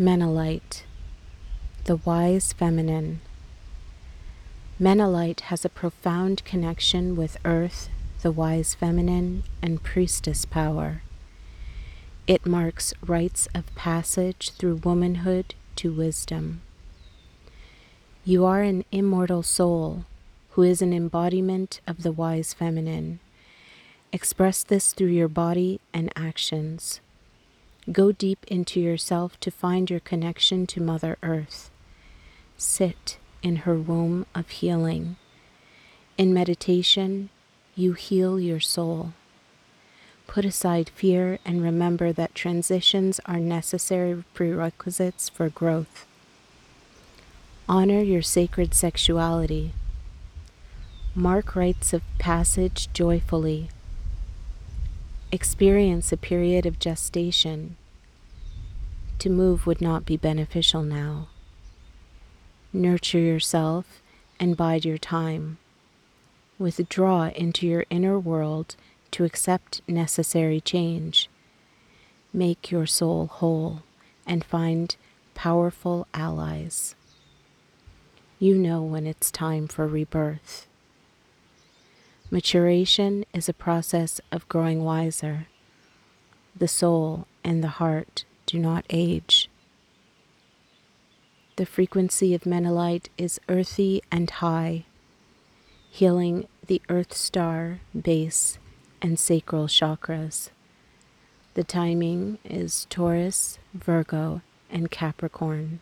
Menalite, the wise feminine. Menalite has a profound connection with Earth, the wise feminine, and priestess power. It marks rites of passage through womanhood to wisdom. You are an immortal soul who is an embodiment of the wise feminine. Express this through your body and actions. Go deep into yourself to find your connection to Mother Earth. Sit in her womb of healing. In meditation, you heal your soul. Put aside fear and remember that transitions are necessary prerequisites for growth. Honor your sacred sexuality. Mark rites of passage joyfully. Experience a period of gestation. To move would not be beneficial now. Nurture yourself and bide your time. Withdraw into your inner world to accept necessary change. Make your soul whole and find powerful allies you know when it's time for rebirth. Maturation is a process of growing wiser. The soul and the heart do not age. The frequency of Menalite is earthy and high, healing the earth star, base, and sacral chakras. The timing is Taurus, Virgo, and Capricorn.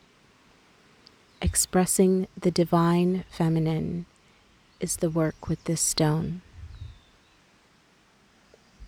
Expressing the divine feminine is the work with this stone.